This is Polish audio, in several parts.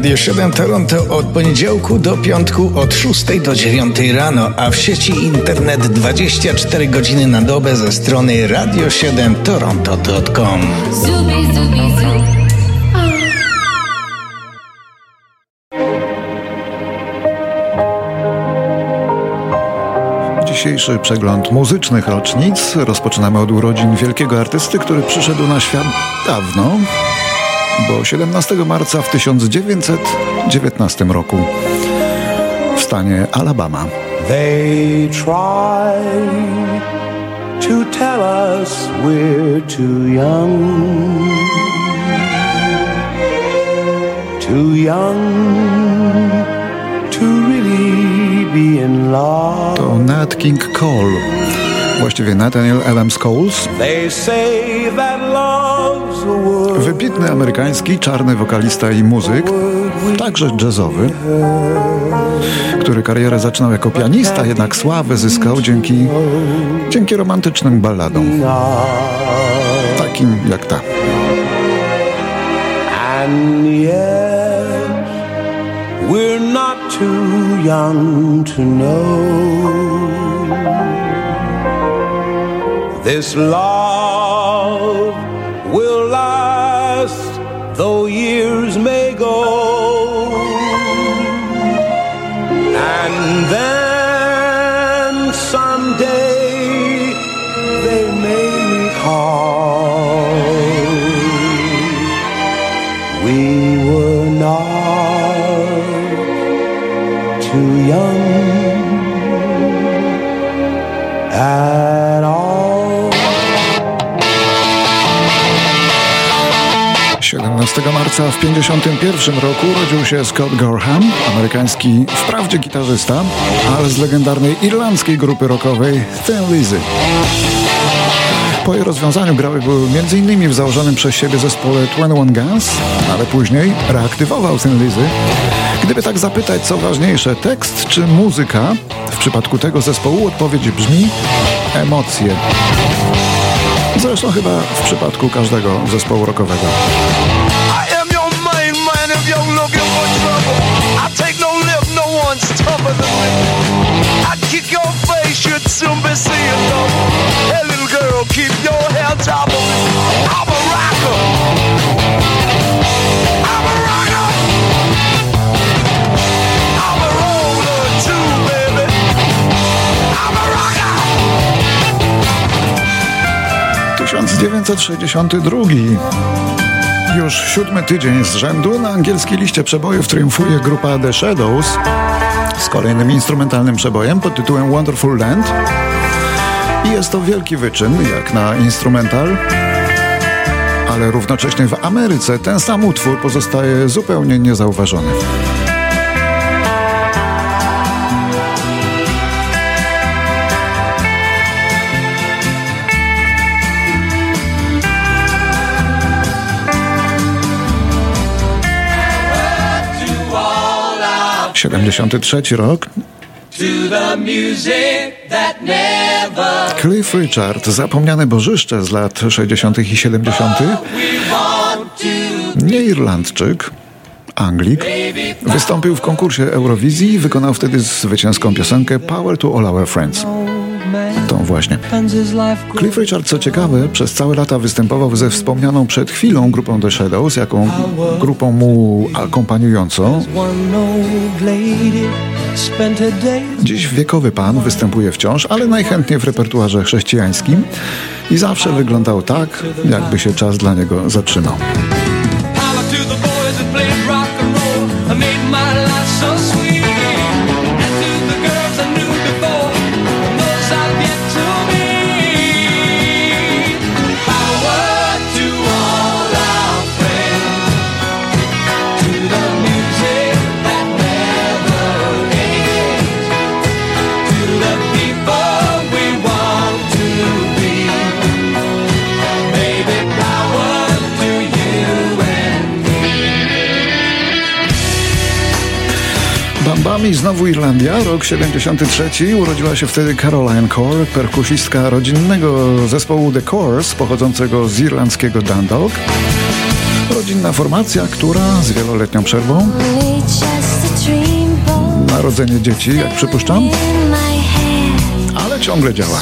Radio 7 Toronto od poniedziałku do piątku od 6 do 9 rano, a w sieci internet 24 godziny na dobę ze strony radio7toronto.com. Zubi, zubi, zubi. Dzisiejszy przegląd muzycznych rocznic rozpoczynamy od urodzin wielkiego artysty, który przyszedł na świat dawno, bo 17 marca w 1919 roku w stanie Alabama. They try to tell us we're too young. Too young to really be in love. To Nat King Cole. Właściwie Nathaniel Adams Coles. They say that Wybitny amerykański czarny wokalista i muzyk, także jazzowy, który karierę zaczynał jako pianista, jednak sławę zyskał dzięki, dzięki romantycznym balladom. Takim jak ta. This love though years may go. 17 marca w 1951 roku urodził się Scott Gorham, amerykański wprawdzie gitarzysta, ale z legendarnej irlandzkiej grupy rockowej Thin Lizzy. Po jej rozwiązaniu grały były m.in. w założonym przez siebie zespole 21 Guns, ale później reaktywował Thin Lizzy. Gdyby tak zapytać, co ważniejsze, tekst czy muzyka, w przypadku tego zespołu odpowiedź brzmi emocje. Zresztą chyba w przypadku każdego zespołu rockowego. Keep your of I'm a rocker. 1962 już siódmy tydzień z rzędu na angielskiej liście przebojów triumfuje grupa The Shadows z kolejnym instrumentalnym przebojem pod tytułem Wonderful Land. I jest to wielki wyczyn, jak na instrumental, ale równocześnie w Ameryce ten sam utwór pozostaje zupełnie niezauważony. 73 rok. Cliff Richard, zapomniane bożyszcze z lat 60. i 70. Nie Irlandczyk, Anglik, wystąpił w konkursie Eurowizji i wykonał wtedy zwycięską piosenkę Power to All Our Friends. Tą właśnie. Cliff Richard, co ciekawe, przez całe lata występował ze wspomnianą przed chwilą grupą The Shadows, jaką grupą mu akompaniującą. Dziś wiekowy pan występuje wciąż, ale najchętniej w repertuarze chrześcijańskim i zawsze wyglądał tak, jakby się czas dla niego zatrzymał. Bambami znowu Irlandia, rok 73. Urodziła się wtedy Caroline Core, perkusistka rodzinnego zespołu The Course, pochodzącego z irlandzkiego Dundalk. Rodzinna formacja, która z wieloletnią przerwą narodzenie dzieci, jak przypuszczam, ale ciągle działa.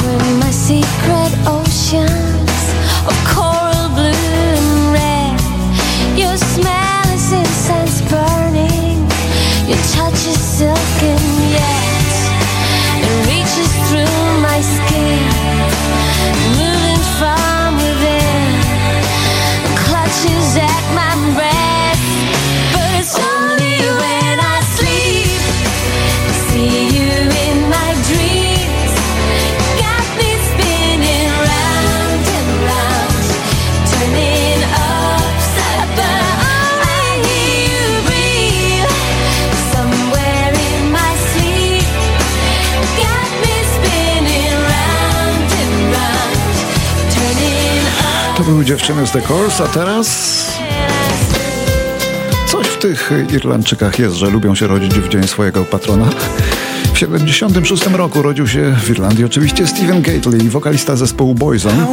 Dziewczyny z The Course, a teraz... Coś w tych Irlandczykach jest, że lubią się rodzić w dzień swojego patrona. W 76 roku rodził się w Irlandii oczywiście Stephen Gately, wokalista zespołu Boyzone.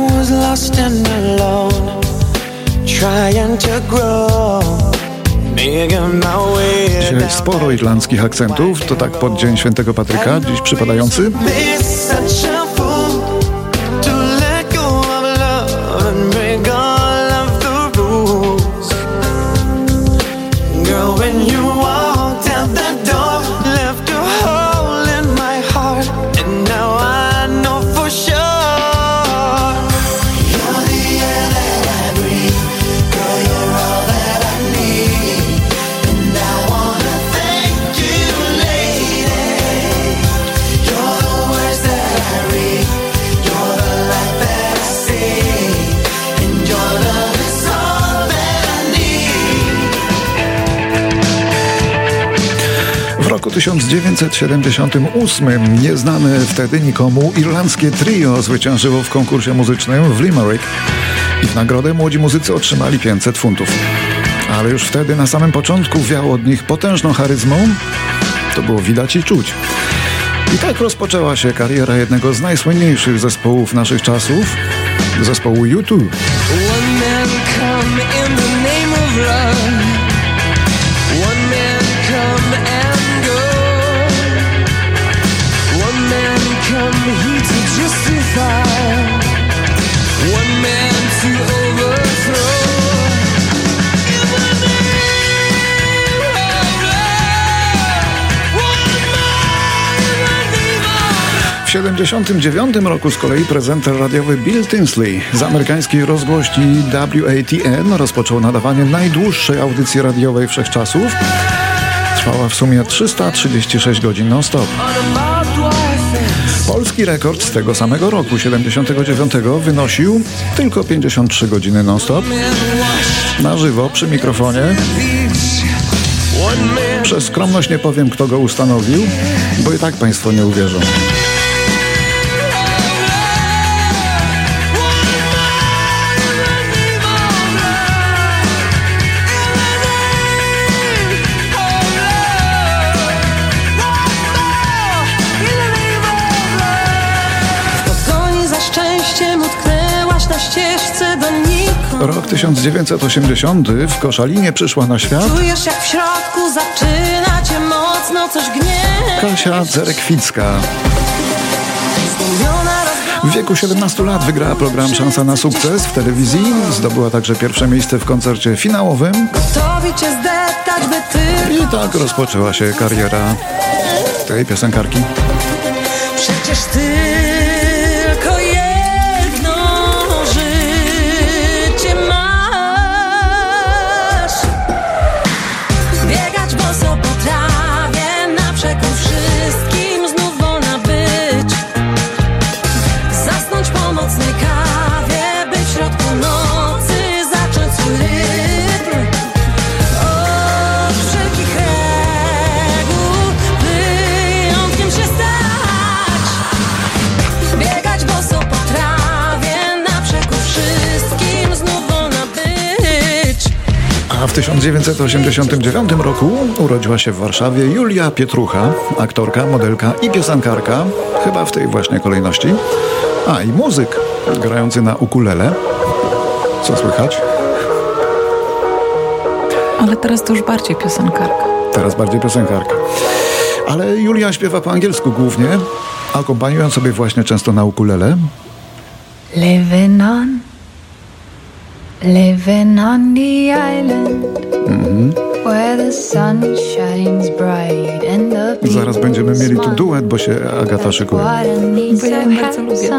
Dzisiaj sporo irlandzkich akcentów, to tak pod Dzień Świętego Patryka, dziś przypadający. 1978 nieznane wtedy nikomu irlandzkie trio zwyciężyło w konkursie muzycznym w Limerick i w nagrodę młodzi muzycy otrzymali 500 funtów. Ale już wtedy na samym początku wiało od nich potężną charyzmą. To było widać i czuć. I tak rozpoczęła się kariera jednego z najsłynniejszych zespołów naszych czasów, zespołu U2. W 1979 roku z kolei prezenter radiowy Bill Tinsley z amerykańskiej rozgłośni WATN rozpoczął nadawanie najdłuższej audycji radiowej wszechczasów. Trwała w sumie 336 godzin non-stop. Polski rekord z tego samego roku, 79, wynosił tylko 53 godziny non-stop. Na żywo, przy mikrofonie. Przez skromność nie powiem, kto go ustanowił, bo i tak Państwo nie uwierzą. Rok 1980 w Koszalinie przyszła na świat Czujesz jak w środku zaczyna cię mocno coś gnieść Kasia Cerekwicka. W wieku 17 lat wygrała program Szansa na sukces w telewizji. Zdobyła także pierwsze miejsce w koncercie finałowym. Ty... I tak rozpoczęła się kariera tej piosenkarki. Przecież tylko A w 1989 roku urodziła się w Warszawie Julia Pietrucha, aktorka, modelka i piosenkarka, chyba w tej właśnie kolejności. A i muzyk grający na ukulele. Co słychać? Ale teraz to już bardziej piosenkarka. Teraz bardziej piosenkarka. Ale Julia śpiewa po angielsku głównie, akompaniując sobie właśnie często na ukulele. Living on, living on the island where the sun shines bright and the people Zaraz będziemy mieli tu duet, bo się Agata szykuje. What a need Bo ja ją have bardzo lubię.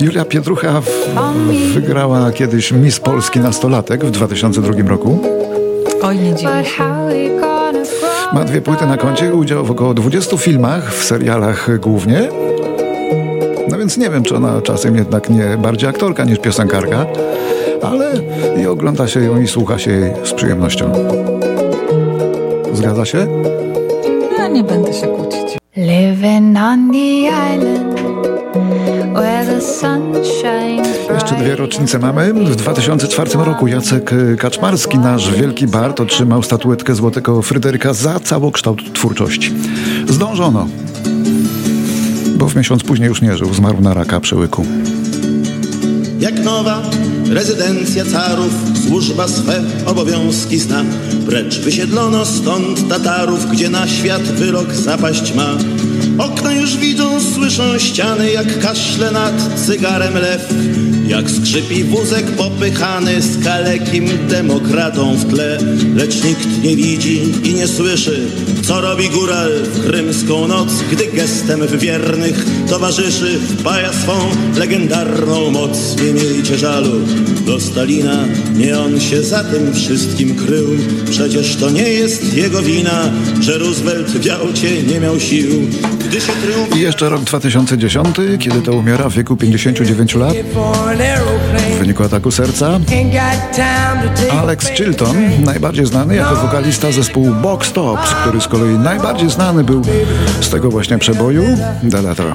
Julia Pietrucha w, wygrała kiedyś Miss Polski nastolatek w 2002 roku. Oj, nie dziwię? Ma dwie płyty na koncie, udział w około 20 filmach, w serialach głównie. No więc nie wiem, czy ona czasem jednak nie bardziej aktorka niż piosenkarka, ale i ogląda się ją i słucha się jej z przyjemnością. Zgadza się? Ja nie będę się kłócić. Living on the island where the sun shines Jeszcze dwie rocznice mamy. W 2004 roku Jacek y, Kaczmarski, nasz wielki Bart, otrzymał statuetkę Złotego Fryderyka za całokształt twórczości. Zdążono, bo w miesiąc później już nie żył, zmarł na raka przełyku. Jak nowa rezydencja carów, służba swe obowiązki zna. Precz wysiedlono stąd Tatarów, gdzie na świat wyrok zapaść ma. Okna już widzą, słyszą ściany, jak kaszle nad cygarem lew. Jak skrzypi wózek popychany z kalekim demokratą w tle. Lecz nikt nie widzi i nie słyszy, co robi góral w krymską noc, gdy gestem wiernych towarzyszy wpaja swą legendarną moc. Nie miejcie żalu do Stalina, nie on się za tym wszystkim krył. Przecież to nie jest jego wina, że Roosevelt w Jałcie nie miał sił. I jeszcze rok 2010, kiedy to umiera w wieku 59 lat. W wyniku ataku serca. Alex Chilton, najbardziej znany jako wokalista zespołu Box Tops, który z kolei najbardziej znany był z tego właśnie przeboju The Letter.